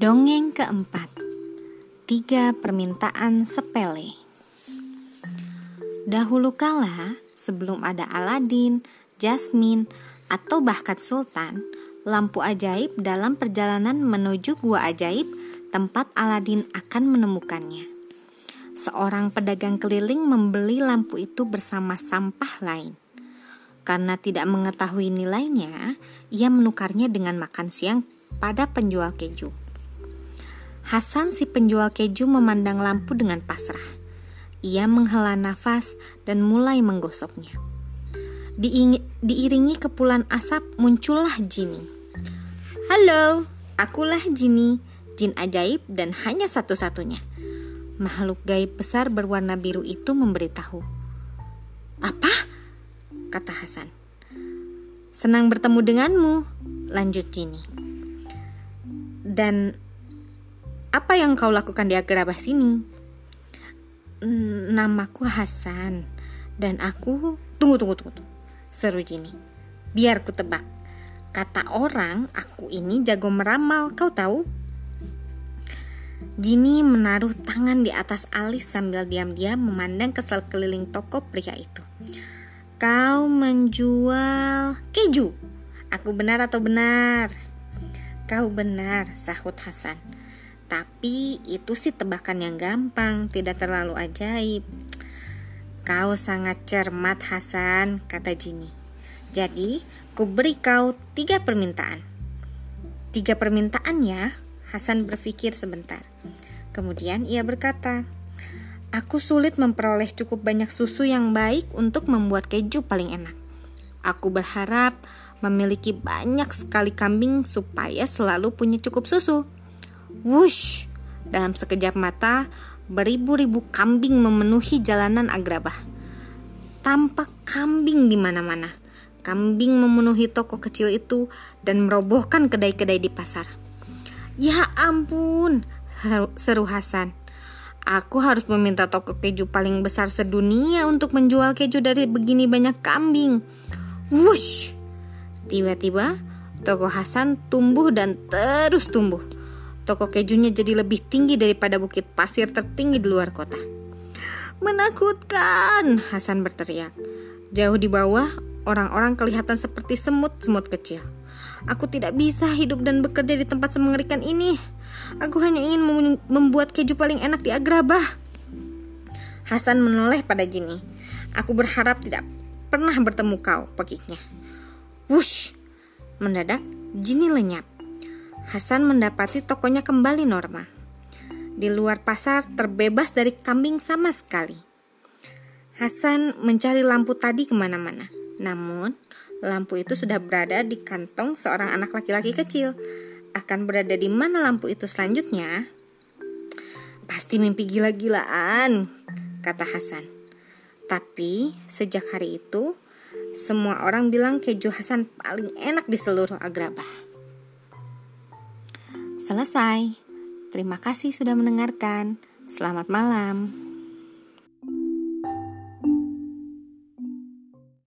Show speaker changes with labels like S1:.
S1: Dongeng keempat Tiga permintaan sepele Dahulu kala, sebelum ada Aladin, Jasmine, atau bahkan Sultan, lampu ajaib dalam perjalanan menuju gua ajaib tempat Aladin akan menemukannya. Seorang pedagang keliling membeli lampu itu bersama sampah lain. Karena tidak mengetahui nilainya, ia menukarnya dengan makan siang pada penjual keju. Hasan si penjual keju memandang lampu dengan pasrah. Ia menghela nafas dan mulai menggosoknya. Diingi, diiringi kepulan asap muncullah Jini. Halo, akulah Jini, jin ajaib dan hanya satu-satunya. Makhluk gaib besar berwarna biru itu memberitahu. Apa? kata Hasan. Senang bertemu denganmu, lanjut Jini. Dan apa yang kau lakukan di Agrabah sini? Namaku Hasan dan aku tunggu tunggu tunggu tunggu. Seru Jini. Biar ku tebak. Kata orang, aku ini jago meramal, kau tahu? Jini menaruh tangan di atas alis sambil diam-diam memandang ke keliling toko pria itu. Kau menjual keju. Aku benar atau benar? Kau benar, sahut Hasan. Tapi itu sih tebakan yang gampang, tidak terlalu ajaib. Kau sangat cermat Hasan, kata Jini. Jadi, ku beri kau tiga permintaan. Tiga permintaan ya, Hasan berpikir sebentar. Kemudian ia berkata, Aku sulit memperoleh cukup banyak susu yang baik untuk membuat keju paling enak. Aku berharap memiliki banyak sekali kambing supaya selalu punya cukup susu. Wush! Dalam sekejap mata, beribu-ribu kambing memenuhi jalanan Agrabah. Tampak kambing di mana-mana. Kambing memenuhi toko kecil itu dan merobohkan kedai-kedai di pasar. Ya ampun, seru Hasan. Aku harus meminta toko keju paling besar sedunia untuk menjual keju dari begini banyak kambing. Wush! Tiba-tiba, toko Hasan tumbuh dan terus tumbuh Toko kejunya jadi lebih tinggi daripada bukit pasir tertinggi di luar kota. Menakutkan, Hasan berteriak. Jauh di bawah, orang-orang kelihatan seperti semut-semut kecil. Aku tidak bisa hidup dan bekerja di tempat semengerikan ini. Aku hanya ingin membuat keju paling enak di Agrabah. Hasan menoleh pada Jini. Aku berharap tidak pernah bertemu kau, pekiknya. Wush! Mendadak, Jini lenyap. Hasan mendapati tokonya kembali normal. Di luar pasar terbebas dari kambing sama sekali. Hasan mencari lampu tadi ke mana-mana. Namun, lampu itu sudah berada di kantong seorang anak laki-laki kecil. Akan berada di mana lampu itu selanjutnya? Pasti mimpi gila-gilaan, kata Hasan. Tapi sejak hari itu, semua orang bilang keju Hasan paling enak di seluruh Agrabah. Selesai. Terima kasih sudah mendengarkan. Selamat malam.